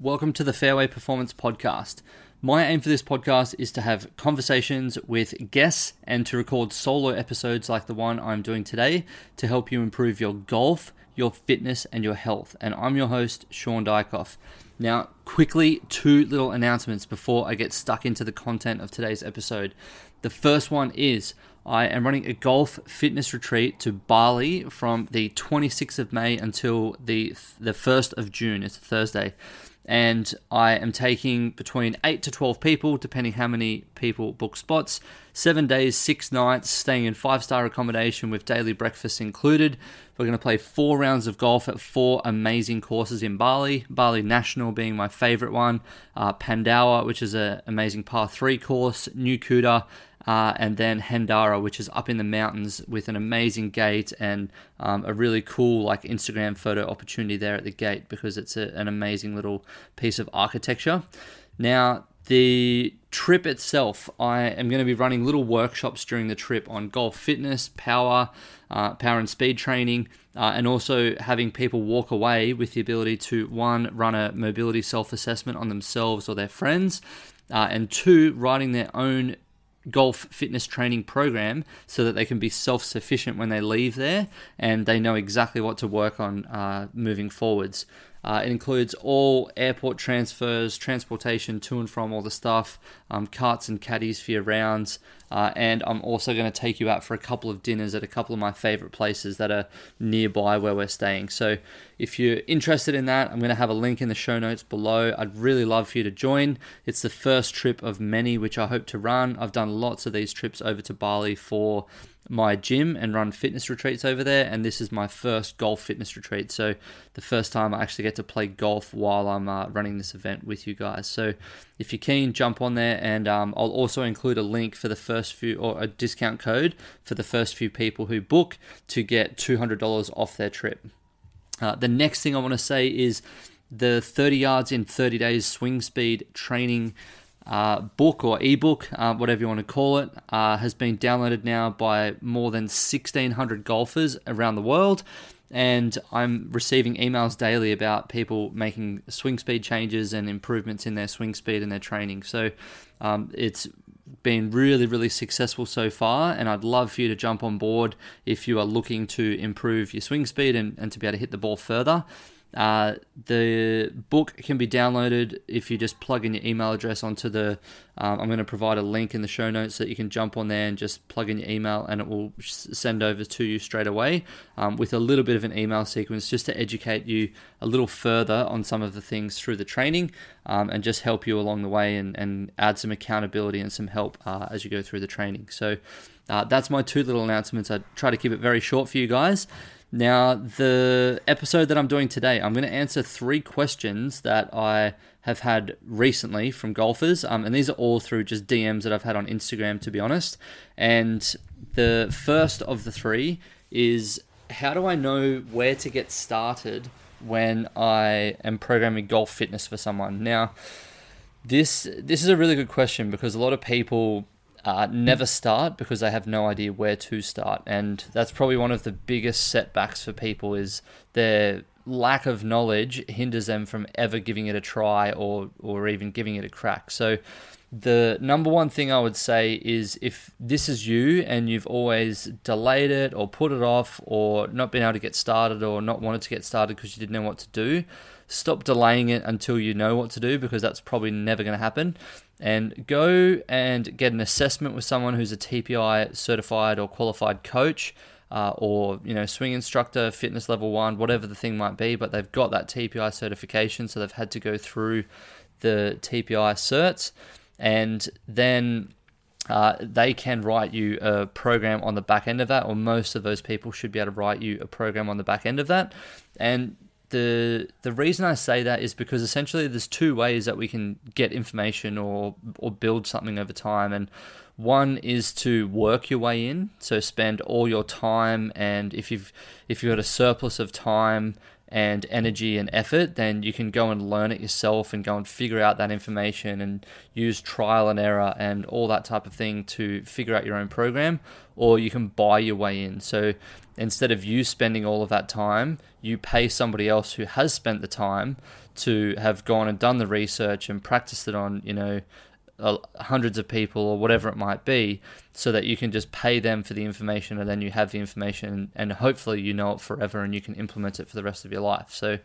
Welcome to the Fairway Performance Podcast. My aim for this podcast is to have conversations with guests and to record solo episodes like the one I'm doing today to help you improve your golf, your fitness, and your health. And I'm your host, Shaun Diachkoff. Now, quickly, two little announcements before I get stuck into the content of today's episode. The first one is I am running a golf fitness retreat to Bali from the 26th of May until the the 1st of June. It's a Thursday and I am taking between 8 to 12 people, depending how many people book spots. Seven days, six nights, staying in five star accommodation with daily breakfast included. We're going to play four rounds of golf at four amazing courses in Bali. Bali National being my favorite one, uh, Pandawa, which is an amazing par three course, New Kuta, uh, and then Handara, which is up in the mountains with an amazing gate and um, a really cool like Instagram photo opportunity there at the gate because it's a, an amazing little piece of architecture. Now, the trip itself, I am going to be running little workshops during the trip on golf fitness, power, uh, power and speed training, uh, and also having people walk away with the ability to one, run a mobility self assessment on themselves or their friends, uh, and two, writing their own golf fitness training program so that they can be self sufficient when they leave there and they know exactly what to work on uh, moving forwards. Uh, it includes all airport transfers, transportation to and from all the stuff, um, carts and caddies for your rounds, uh, and I'm also going to take you out for a couple of dinners at a couple of my favorite places that are nearby where we're staying. So if you're interested in that, I'm going to have a link in the show notes below. I'd really love for you to join. It's the first trip of many which I hope to run. I've done lots of these trips over to Bali for my gym and run fitness retreats over there, and this is my first golf fitness retreat. So, the first time I actually get to play golf while I'm uh, running this event with you guys. So, if you're keen, jump on there, and um, I'll also include a link for the first few or a discount code for the first few people who book to get $200 off their trip. Uh, the next thing I want to say is the 30 yards in 30 days swing speed training uh, book or ebook, uh, whatever you want to call it, uh, has been downloaded now by more than 1,600 golfers around the world. And I'm receiving emails daily about people making swing speed changes and improvements in their swing speed and their training. So um, it's been really, really successful so far, and I'd love for you to jump on board if you are looking to improve your swing speed and, and to be able to hit the ball further. Uh, the book can be downloaded if you just plug in your email address onto the. Um, I'm going to provide a link in the show notes that you can jump on there and just plug in your email, and it will send over to you straight away um, with a little bit of an email sequence just to educate you a little further on some of the things through the training um, and just help you along the way and, and add some accountability and some help uh, as you go through the training. So uh, that's my two little announcements. I try to keep it very short for you guys. Now, the episode that I'm doing today, I'm going to answer three questions that I have had recently from golfers. Um, and these are all through just DMs that I've had on Instagram, to be honest. And the first of the three is how do I know where to get started when I am programming golf fitness for someone? Now, this this is a really good question because a lot of people uh, never start because they have no idea where to start, and that's probably one of the biggest setbacks for people is their lack of knowledge hinders them from ever giving it a try or or even giving it a crack. So the number one thing I would say is if this is you and you've always delayed it or put it off or not been able to get started or not wanted to get started because you didn't know what to do, stop delaying it until you know what to do because that's probably never going to happen and go and get an assessment with someone who's a TPI certified or qualified coach. Uh, or you know swing instructor fitness level one whatever the thing might be but they've got that tpi certification so they've had to go through the tpi certs and then uh, they can write you a program on the back end of that, or most of those people should be able to write you a program on the back end of that. And the the reason I say that is because essentially there's two ways that we can get information or or build something over time. And one is to work your way in. So spend all your time and if you've if you've got a surplus of time and energy and effort, then you can go and learn it yourself and go and figure out that information and use trial and error and all that type of thing to figure out your own program, or you can buy your way in. So instead of you spending all of that time, you pay somebody else who has spent the time to have gone and done the research and practiced it on, you know, uh, hundreds of people or whatever it might be, so that you can just pay them for the information and then you have the information and hopefully you know it forever and you can implement it for the rest of your life. So,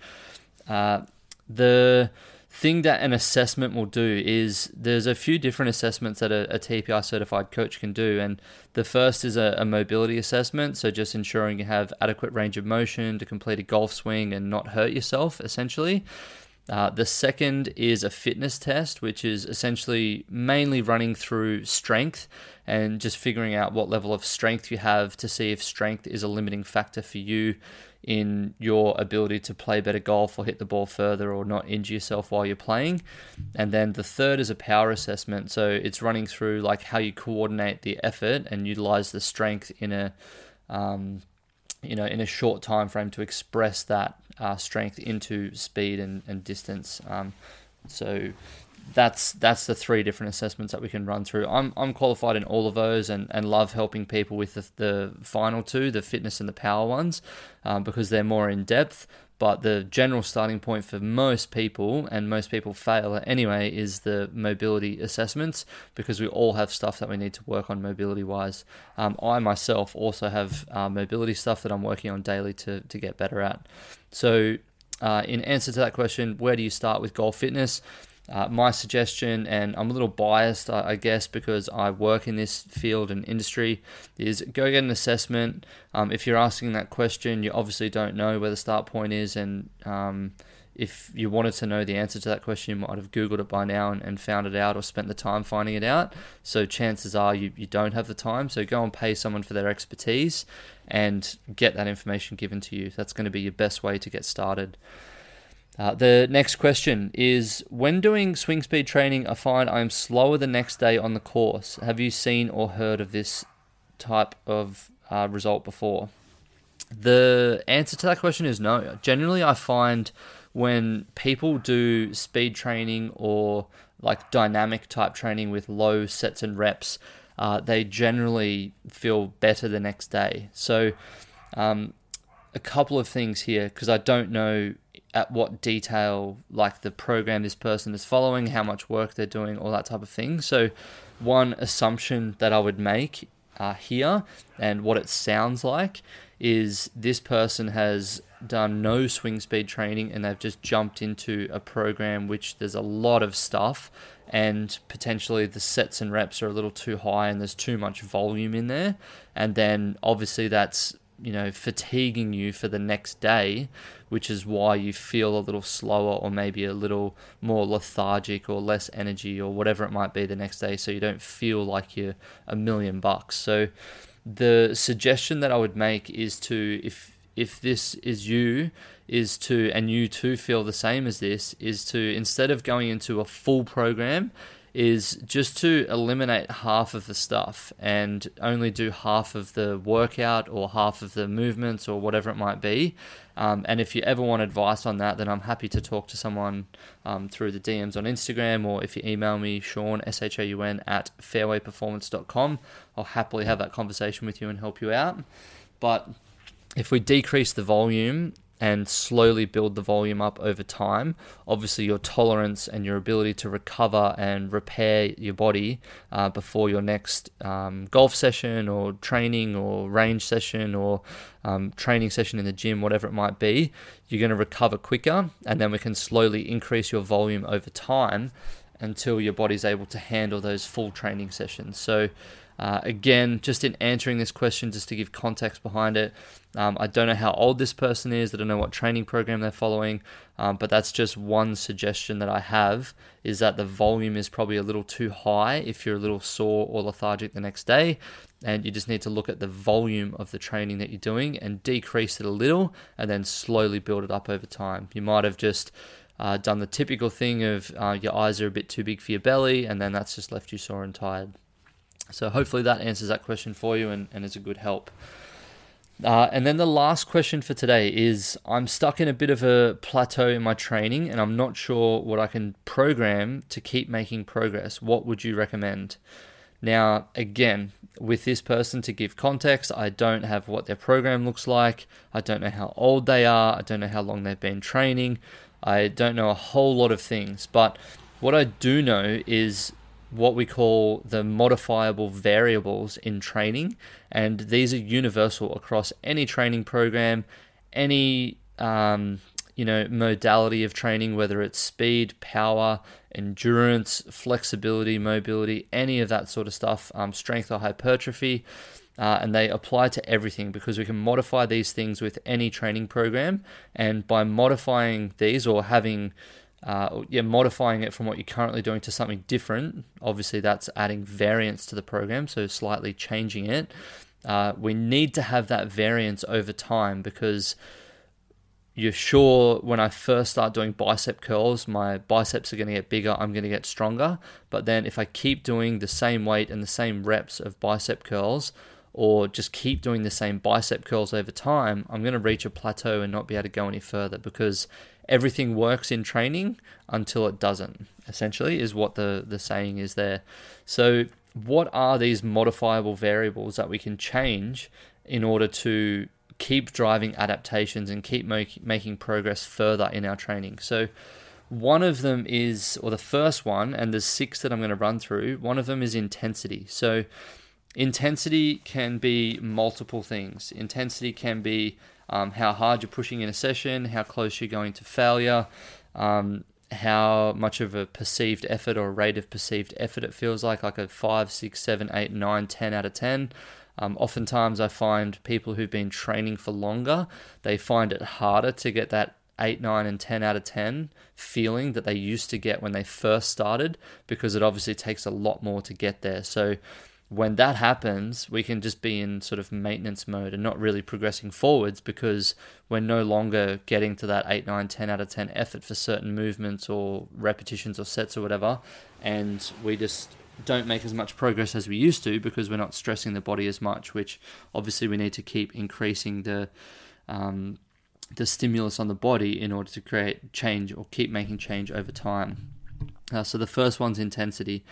uh, the thing that an assessment will do is there's a few different assessments that a, a TPI certified coach can do. And the first is a, a, mobility assessment. So just ensuring you have adequate range of motion to complete a golf swing and not hurt yourself, essentially. Uh, the second is a fitness test, which is essentially mainly running through strength and just figuring out what level of strength you have to see if strength is a limiting factor for you in your ability to play better golf or hit the ball further or not injure yourself while you're playing. And then the third is a power assessment. So it's running through like how you coordinate the effort and utilize the strength in a um, you know in a short time frame to express that uh, strength into speed and, and distance. Um, so that's that's the three different assessments that we can run through. I'm I'm qualified in all of those and, and love helping people with the, the final two, the fitness and the power ones, um, because they're more in depth. But the general starting point for most people, and most people fail anyway, is the mobility assessments because we all have stuff that we need to work on mobility wise. Um, I myself also have uh, mobility stuff that I'm working on daily to, to get better at. So, uh, in answer to that question, where do you start with golf fitness? Uh, my suggestion, and I'm a little biased, I, guess, because I work in this field and industry, is go get an assessment. Um, if you're asking that question, you obviously don't know where the start point is, and um, if you wanted to know the answer to that question, you might have Googled it by now and, and, found it out or spent the time finding it out. So chances are you, you don't have the time. So go and pay someone for their expertise and get that information given to you. That's going to be your best way to get started. Uh, the next question is When doing swing speed training, I find I'm slower the next day on the course. Have you seen or heard of this type of uh, result before? The answer to that question is no. Generally, I find when people do speed training or like dynamic type training with low sets and reps, uh, they generally feel better the next day. So, um, a couple of things here because I don't know at what detail like the program this person is following, how much work they're doing, all that type of thing. So, one assumption that I would make uh, here and what it sounds like is this person has done no swing speed training and they've just jumped into a program which there's a lot of stuff and potentially the sets and reps are a little too high and there's too much volume in there and then obviously that's you know fatiguing you for the next day which is why you feel a little slower or maybe a little more lethargic or less energy or whatever it might be the next day so you don't feel like you're a million bucks. So the suggestion that i would make is to if if this is you is to and you too feel the same as this is to instead of going into a full program is just to eliminate half of the stuff and only do half of the workout or half of the movements or whatever it might be. Um, and if you ever want advice on that, then I'm happy to talk to someone um, through the DMs on Instagram or if you email me, Shaun, S H A U N, at fairwayperformance.com. I'll happily have that conversation with you and help you out. But if we decrease the volume and slowly build the volume up over time. Obviously, your tolerance and your ability to recover and repair your body uh, before your next um, golf session or training or range session or um, training session in the gym, whatever it might be, you're going to recover quicker, and then we can slowly increase your volume over time until your body's able to handle those full training sessions. So, uh, again, just in answering this question, just to give context behind it, um, I don't know how old this person is. I don't know what training program they're following, um, but that's just one suggestion that I have is that the volume is probably a little too high if you're a little sore or lethargic the next day. And you just need to look at the volume of the training that you're doing and decrease it a little and then slowly build it up over time. You might have just uh, done the typical thing of uh, your eyes are a bit too big for your belly, and then that's just left you sore and tired. So hopefully that answers that question for you and, and is a good help. Uh, and then the last question for today is I'm stuck in a bit of a plateau in my training and I'm not sure what I can program to keep making progress. What would you recommend? Now, again, with this person to give context, I don't have what their program looks like. I don't know how old they are. I don't know how long they've been training. I don't know a whole lot of things. But what I do know is what we call the modifiable variables in training, and these are universal across any training program, any um, you know modality of training, whether it's speed, power, endurance, flexibility, mobility, any of that sort of stuff, um, strength or hypertrophy. Uh, and they apply to everything because we can modify these things with any training program. And by modifying these or having uh, yeah, modifying it from what you're currently doing to something different. Obviously, that's adding variance to the program, so slightly changing it. Uh, we need to have that variance over time because you're sure when I first start doing bicep curls, my biceps are going to get bigger, I'm going to get stronger. But then if I keep doing the same weight and the same reps of bicep curls, or just keep doing the same bicep curls over time, I'm going to reach a plateau and not be able to go any further because everything works in training until it doesn't, essentially, is what the, the saying is there. So, what are these modifiable variables that we can change in order to keep driving adaptations and keep make, making progress further in our training? So, one of them is, or the first one, and there's six that I'm going to run through, one of them is intensity. So, intensity can be multiple things. Intensity can be um, how hard you're pushing in a session, how close you're going to failure, um, how much of a perceived effort or rate of perceived effort it feels like, like a 5, 6, 7, 8, 9, 10 out of 10. Um, oftentimes, I find people who've been training for longer, they find it harder to get that 8, 9, and 10 out of 10 feeling that they used to get when they first started because it obviously takes a lot more to get there. So, when that happens, we can just be in sort of maintenance mode and not really progressing forwards because we're no longer getting to that 8, 9, 10 out of 10 effort for certain movements or repetitions or sets or whatever. And we just don't make as much progress as we used to because we're not stressing the body as much, which obviously we need to keep increasing the. Um, the stimulus on the body in order to create change or keep making change over time. Uh, so the first one's intensity.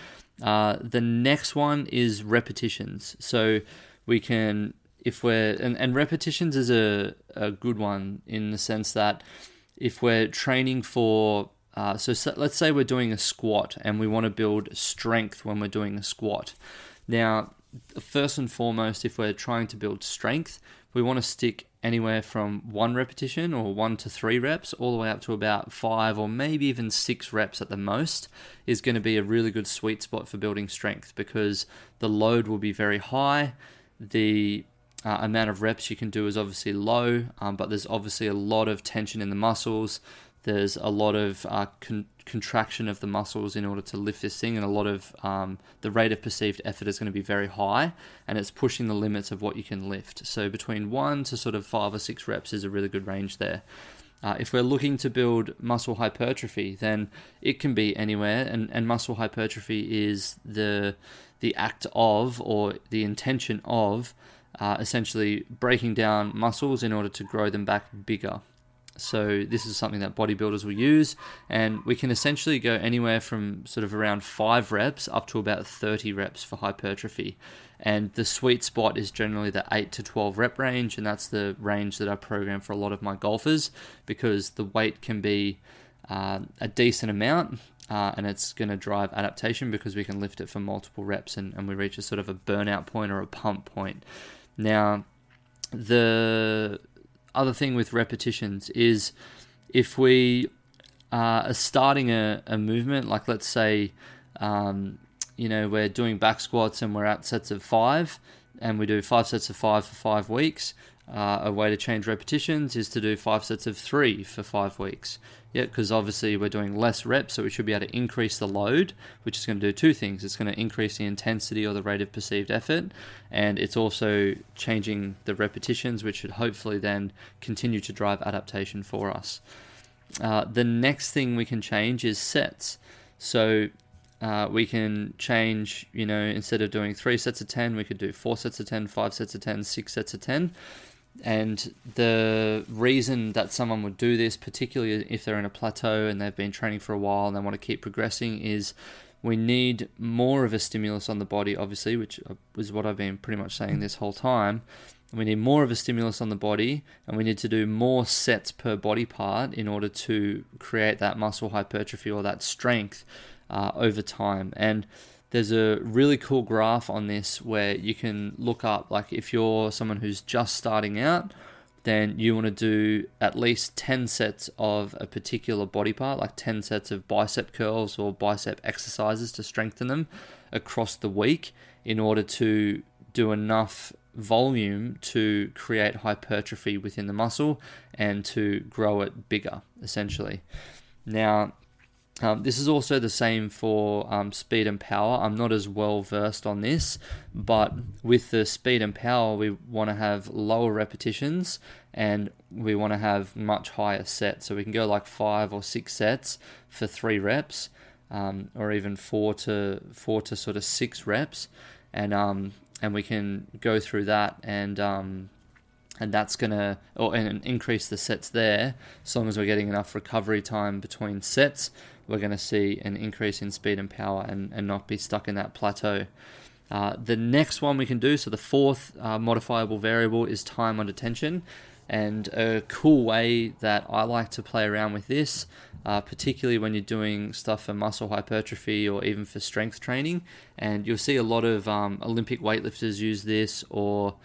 Uh, the next one is repetitions. So we can, if we're, and, and repetitions is a, a good one in the sense that if we're training for, uh, so, so let's say we're doing a squat and we want to build strength when we're doing a squat. Now, first and foremost, if we're trying to build strength, we want to stick anywhere from one repetition or one to three reps, all the way up to about five or maybe even six reps at the most, is going to be a really good sweet spot for building strength because the load will be very high. The uh, amount of reps you can do is obviously low, um, but there's obviously a lot of tension in the muscles. There's a lot of uh, con- contraction of the muscles in order to lift this thing, and a lot of um, the rate of perceived effort is going to be very high, and it's pushing the limits of what you can lift. So between one to sort of five or six reps is a really good range there. Uh, if we're looking to build muscle hypertrophy, then it can be anywhere, and, and muscle hypertrophy is the the act of or the intention of uh, essentially breaking down muscles in order to grow them back bigger. So this is something that bodybuilders will use, and we can essentially go anywhere from sort of around five reps up to about 30 reps for hypertrophy. And the sweet spot is generally the 8 to 12 rep range, and that's the range that I program for a lot of my golfers because the weight can be uh, a decent amount. Uh, and it's going to drive adaptation because we can lift it for multiple reps and, and we reach a sort of a burnout point or a pump point. Now, the other thing with repetitions is if we uh, are starting a, a movement, like let's say, um, you know, we're doing back squats and we're at sets of five, and we do five sets of five for five weeks. Uh, a way to change repetitions is to do five sets of three for five weeks. Yeah, because obviously we're doing less reps, so we should be able to increase the load, which is going to do two things. It's going to increase the intensity or the rate of perceived effort, and it's also changing the repetitions, which should hopefully then continue to drive adaptation for us. Uh, the next thing we can change is sets. So uh, we can change, you know, instead of doing three sets of 10, we could do four sets of 10, five sets of 10, six sets of 10 And the reason that someone would do this, particularly if they're in a plateau and they've been training for a while and they want to keep progressing, is we need more of a stimulus on the body, obviously, which is what I've been pretty much saying this whole time. We need more of a stimulus on the body, and we need to do more sets per body part in order to create that muscle hypertrophy or that strength uh, over time. And there's a really cool graph on this where you can look up, like, if you're someone who's just starting out, then you want to do at least 10 sets of a particular body part, like 10 sets of bicep curls or bicep exercises to strengthen them across the week in order to do enough volume to create hypertrophy within the muscle and to grow it bigger, essentially. Now, um, this is also the same for um, speed and power. I'm not as well versed on this, but with the speed and power, we want to have lower repetitions and we want to have much higher sets. So we can go like five or six sets for three reps, um, or even four to four to sort of six reps, and um, and we can go through that and um, and that's gonna or and increase the sets there. As long as we're getting enough recovery time between sets, we're going to see an increase in speed and power and, and not be stuck in that plateau. Uh, the next one we can do, so the fourth uh, modifiable variable is time under tension. And a cool way that I like to play around with this, uh, particularly when you're doing stuff for muscle hypertrophy or even for strength training, and you'll see a lot of um, Olympic weightlifters use this or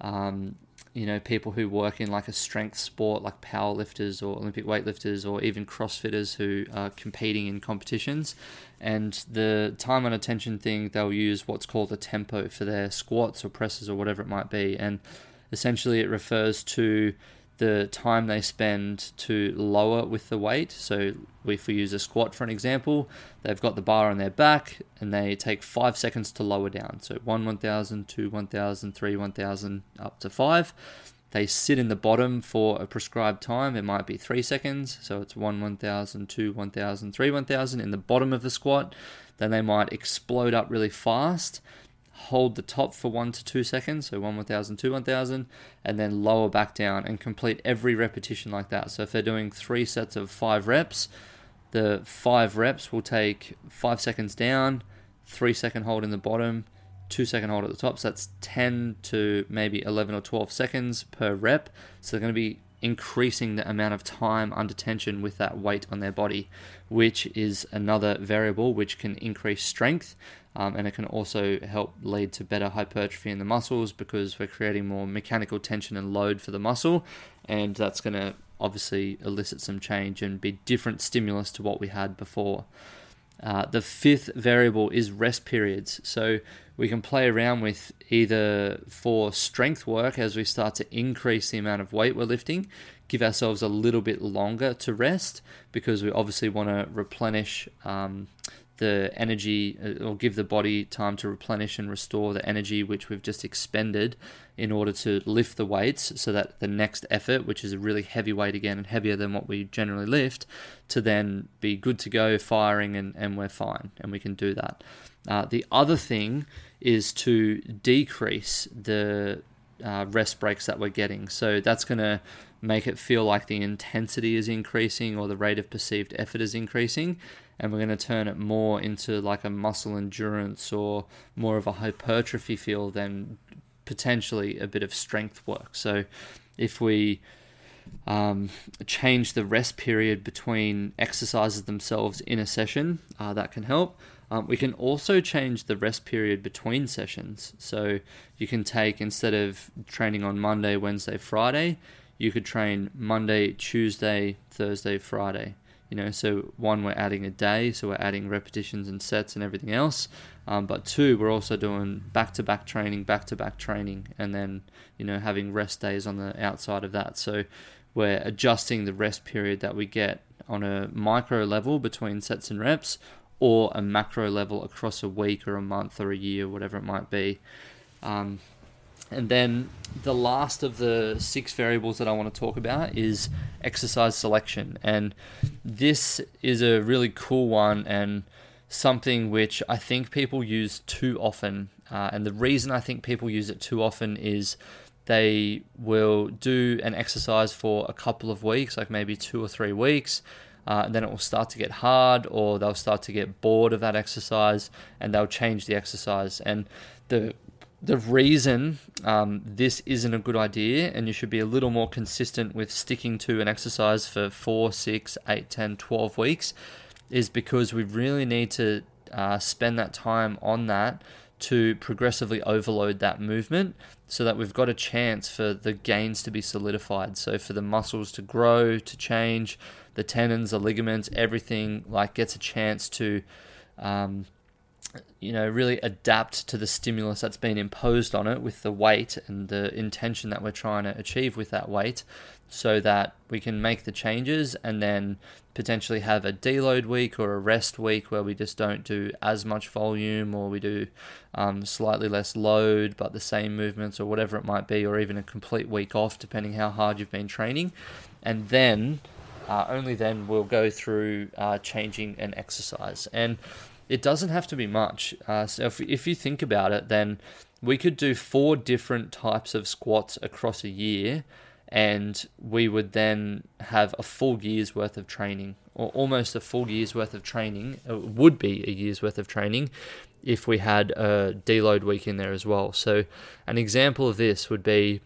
um, you know people who work in like a strength sport like powerlifters or olympic weightlifters or even crossfitters who are competing in competitions. And the time under tension thing they'll use what's called a tempo for their squats or presses or whatever it might be. And essentially it refers to the time they spend to lower with the weight. So, if we use a squat for an example, they've got the bar on their back and they take five seconds to lower down. So, 1 1000, 2 1000, 3 1000, up to 5. They sit in the bottom for a prescribed time. It might be 3 seconds. So, it's 1 1000, 2 1000, 3 1000 in the bottom of the squat. Then they might explode up really fast hold the top for one to two seconds, so one 1000, two 1000, and then lower back down and complete every repetition like that. So if they're doing three sets of five reps, the five reps will take five seconds down, three second hold in the bottom, two second hold at the top. So that's 10 to maybe 11 or 12 seconds per rep. So they're going to be increasing the amount of time under tension with that weight on their body, which is another variable which can increase strength um, and it can also help lead to better hypertrophy in the muscles because we're creating more mechanical tension and load for the muscle, and that's going to obviously elicit some change and be different stimulus to what we had before. Uh, the fifth variable is rest periods. So we can play around with either for strength work as we start to increase the amount of weight we're lifting, give ourselves a little bit longer to rest because we obviously want to replenish um, the energy uh, or give the body time to replenish and restore the energy which we've just expended in order to lift the weights so that the next effort, which is a really heavy weight again and heavier than what we generally lift, to then be good to go, firing, and, and we're fine and we can do that. Uh, the other thing is to decrease the uh, rest breaks that we're getting. So that's going to make it feel like the intensity is increasing or the rate of perceived effort is increasing and we're going to turn it more into like a muscle endurance or more of a hypertrophy feel than potentially a bit of strength work. So if we um, change the rest period between exercises themselves in a session, uh, that can help. Um, we can also change the rest period between sessions. So you can take, instead of training on Monday, Wednesday, Friday, you could train Monday, Tuesday, Thursday, Friday. You know, so one, we're adding a day, so we're adding repetitions and sets and everything else. Um, but two, we're also doing back to back training, back to back training, and then, you know, having rest days on the outside of that. So we're adjusting the rest period that we get on a micro level between sets and reps or a macro level across a week or a month or a year, whatever it might be. Um, and then the last of the six variables that I want to talk about is exercise selection. And this is a really cool one and something which I think people use too often. Uh, and the reason I think people use it too often is they will do an exercise for a couple of weeks, like maybe two or three weeks. Uh, and then it will start to get hard, or they'll start to get bored of that exercise, and they'll change the exercise. And the the reason um, this isn't a good idea and you should be a little more consistent with sticking to an exercise for 4 6 8 10 12 weeks is because we really need to uh, spend that time on that to progressively overload that movement so that we've got a chance for the gains to be solidified. So for the muscles to grow to change the tendons the ligaments everything like gets a chance to um, you know, really adapt to the stimulus that's been imposed on it with the weight and the intention that we're trying to achieve with that weight so that we can make the changes and then potentially have a deload week or a rest week where we just don't do as much volume or we do um, slightly less load but the same movements or whatever it might be or even a complete week off depending how hard you've been training. And then uh, only then we'll go through uh, changing an exercise. And it doesn't have to be much. Uh, so if, if you think about it, then we could do four different types of squats across a year, and we would then have a full year's worth of training, or almost a full year's worth of training. It would be a year's worth of training if we had a deload week in there as well. So, an example of this would be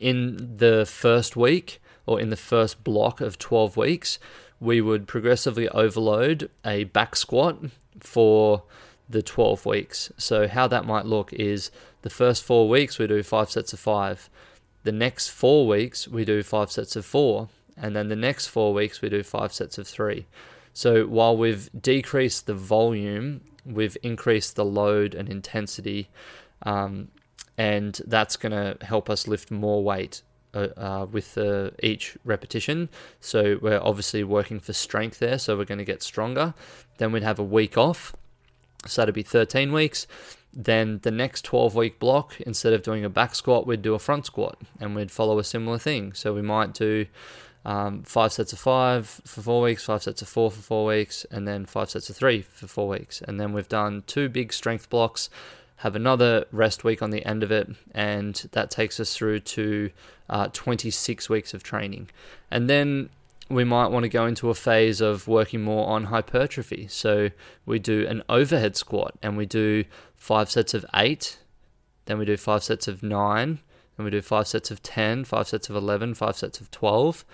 in the first week or in the first block of 12 weeks, we would progressively overload a back squat for the 12 weeks. So, how that might look is the first four weeks we do five sets of five, the next four weeks we do five sets of four, and then the next four weeks we do five sets of three. So, while we've decreased the volume, we've increased the load and intensity, um, and that's going to help us lift more weight. Uh, uh, with uh, each repetition. So we're obviously working for strength there, so we're going to get stronger. Then we'd have a week off, so that'd be 13 weeks. Then the next 12 week block, instead of doing a back squat, we'd do a front squat and we'd follow a similar thing. So we might do um, five sets of five for four weeks, five sets of four for four weeks, and then five sets of three for four weeks. And then we've done two big strength blocks have another rest week on the end of it, and that takes us through to uh, 26 weeks of training. And then we might want to go into a phase of working more on hypertrophy. So we do an overhead squat and we do five sets of eight, then we do five sets of nine, then we do five sets of 10, five sets of 11, five sets of 12.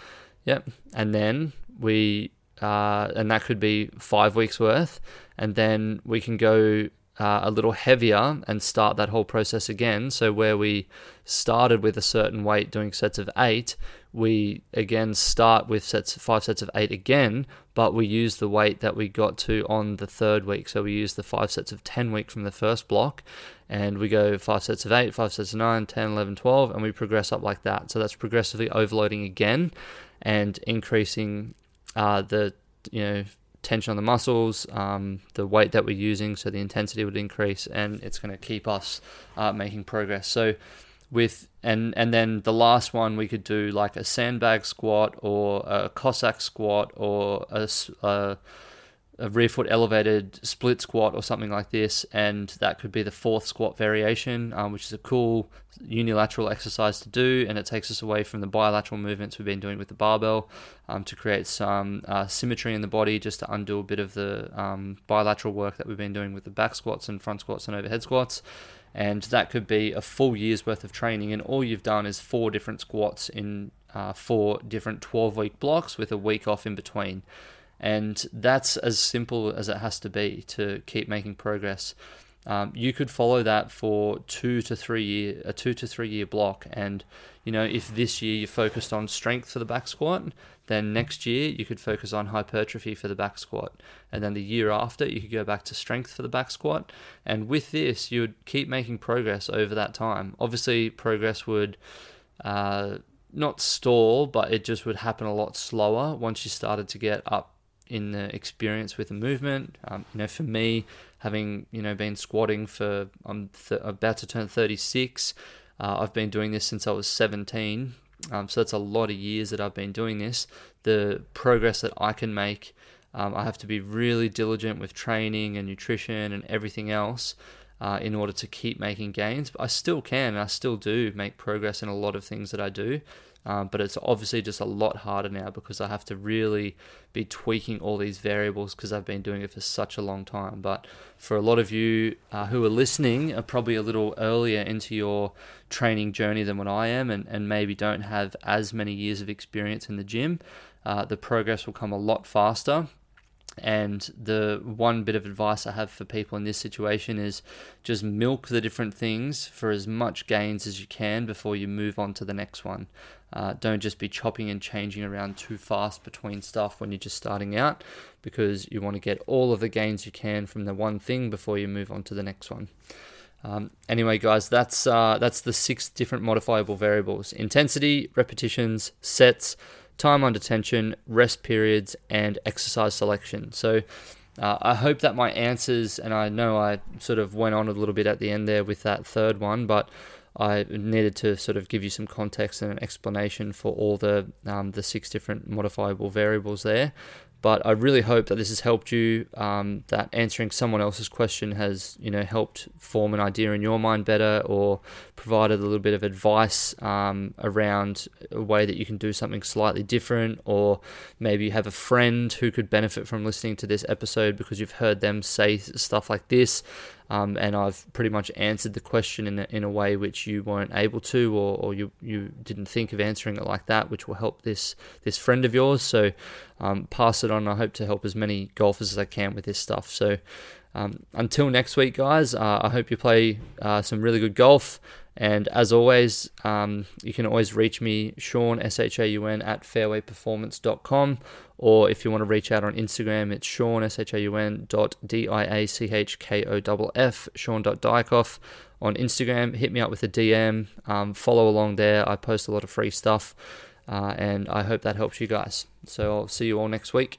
Yep. And then we, uh, and that could be five weeks worth. And then we can go uh, a little heavier and start that whole process again. So, where we started with a certain weight doing sets of eight, we again start with sets five sets of eight again, but we use the weight that we got to on the third week. So, we use the five sets of 10 week from the first block, and we go five sets of eight, five sets of nine, 10, 11, 12, and we progress up like that. So, that's progressively overloading again and increasing uh, the you know tension on the muscles, um, the weight that we're using, so the intensity would increase, and it's going to keep us uh, making progress. So with and and then the last one we could do like a sandbag squat or a Cossack squat or a, a a rear foot elevated split squat or something like this, and that could be the fourth squat variation, um, which is a cool unilateral exercise to do, and it takes us away from the bilateral movements we've been doing with the barbell um, to create some uh, symmetry in the body, just to undo a bit of the um, bilateral work that we've been doing with the back squats and front squats and overhead squats. And that could be a full year's worth of training, and all you've done is four different squats in uh, four different 12 week blocks with a week off in between. And that's as simple as it has to be to keep making progress. Um, you could follow that for two to three year a two to three year block. And you know if this year you focused on strength for the back squat then next year you could focus on hypertrophy for the back squat. And then the year after you could go back to strength for the back squat. And with this you would keep making progress over that time. Obviously progress would uh, not stall but it just would happen a lot slower once you started to get up in the experience with the movement. Um, you know, for me, having you know been squatting for I'm th- about to turn 36. Uh, I've been doing this since I was 17. Um, so that's a lot of years that I've been doing this. The progress that I can make, um, I have to be really diligent with training and nutrition and everything else. uh, in order to keep making gains. But I still can, and I still do make progress in a lot of things that I do. Um, but it's obviously just a lot harder now because I have to really be tweaking all these variables because I've been doing it for such a long time. But for a lot of you uh, who are listening, are probably a little earlier into your training journey than what I am, and, and maybe don't have as many years of experience in the gym, uh, the progress will come a lot faster. And the one bit of advice I have for people in this situation is just milk the different things for as much gains as you can before you move on to the next one. Uh, don't just be chopping and changing around too fast between stuff when you're just starting out because you want to get all of the gains you can from the one thing before you move on to the next one. Um, anyway, guys, that's uh, that's the six different modifiable variables: intensity, repetitions, sets, time under tension, rest periods, and exercise selection. So uh, I hope that my answers, and I know I sort of went on a little bit at the end there with that third one, but I needed to sort of give you some context and an explanation for all the um, the six different modifiable variables there. But I really hope that this has helped you. Um, that answering someone else's question has, you know, helped form an idea in your mind better, or provided a little bit of advice um, around a way that you can do something slightly different, or maybe you have a friend who could benefit from listening to this episode because you've heard them say stuff like this. Um, and I've pretty much answered the question in a, in a way which you weren't able to, or, or you, you didn't think of answering it like that, which will help this this friend of yours. So um, pass it on. I hope to help as many golfers as I can with this stuff. So um, until next week, guys, uh, I hope you play uh, some really good golf. And as always, um, you can always reach me, Shaun, S H A U N, at fairwayperformance.com. Or if you want to reach out on Instagram, it's Shaun, S H A U N, dot D I A C H K O F F, Shaun.Diachkoff. On Instagram, hit me up with a DM. Um, follow along there. I post a lot of free stuff. Uh, and I hope that helps you guys. So I'll see you all next week.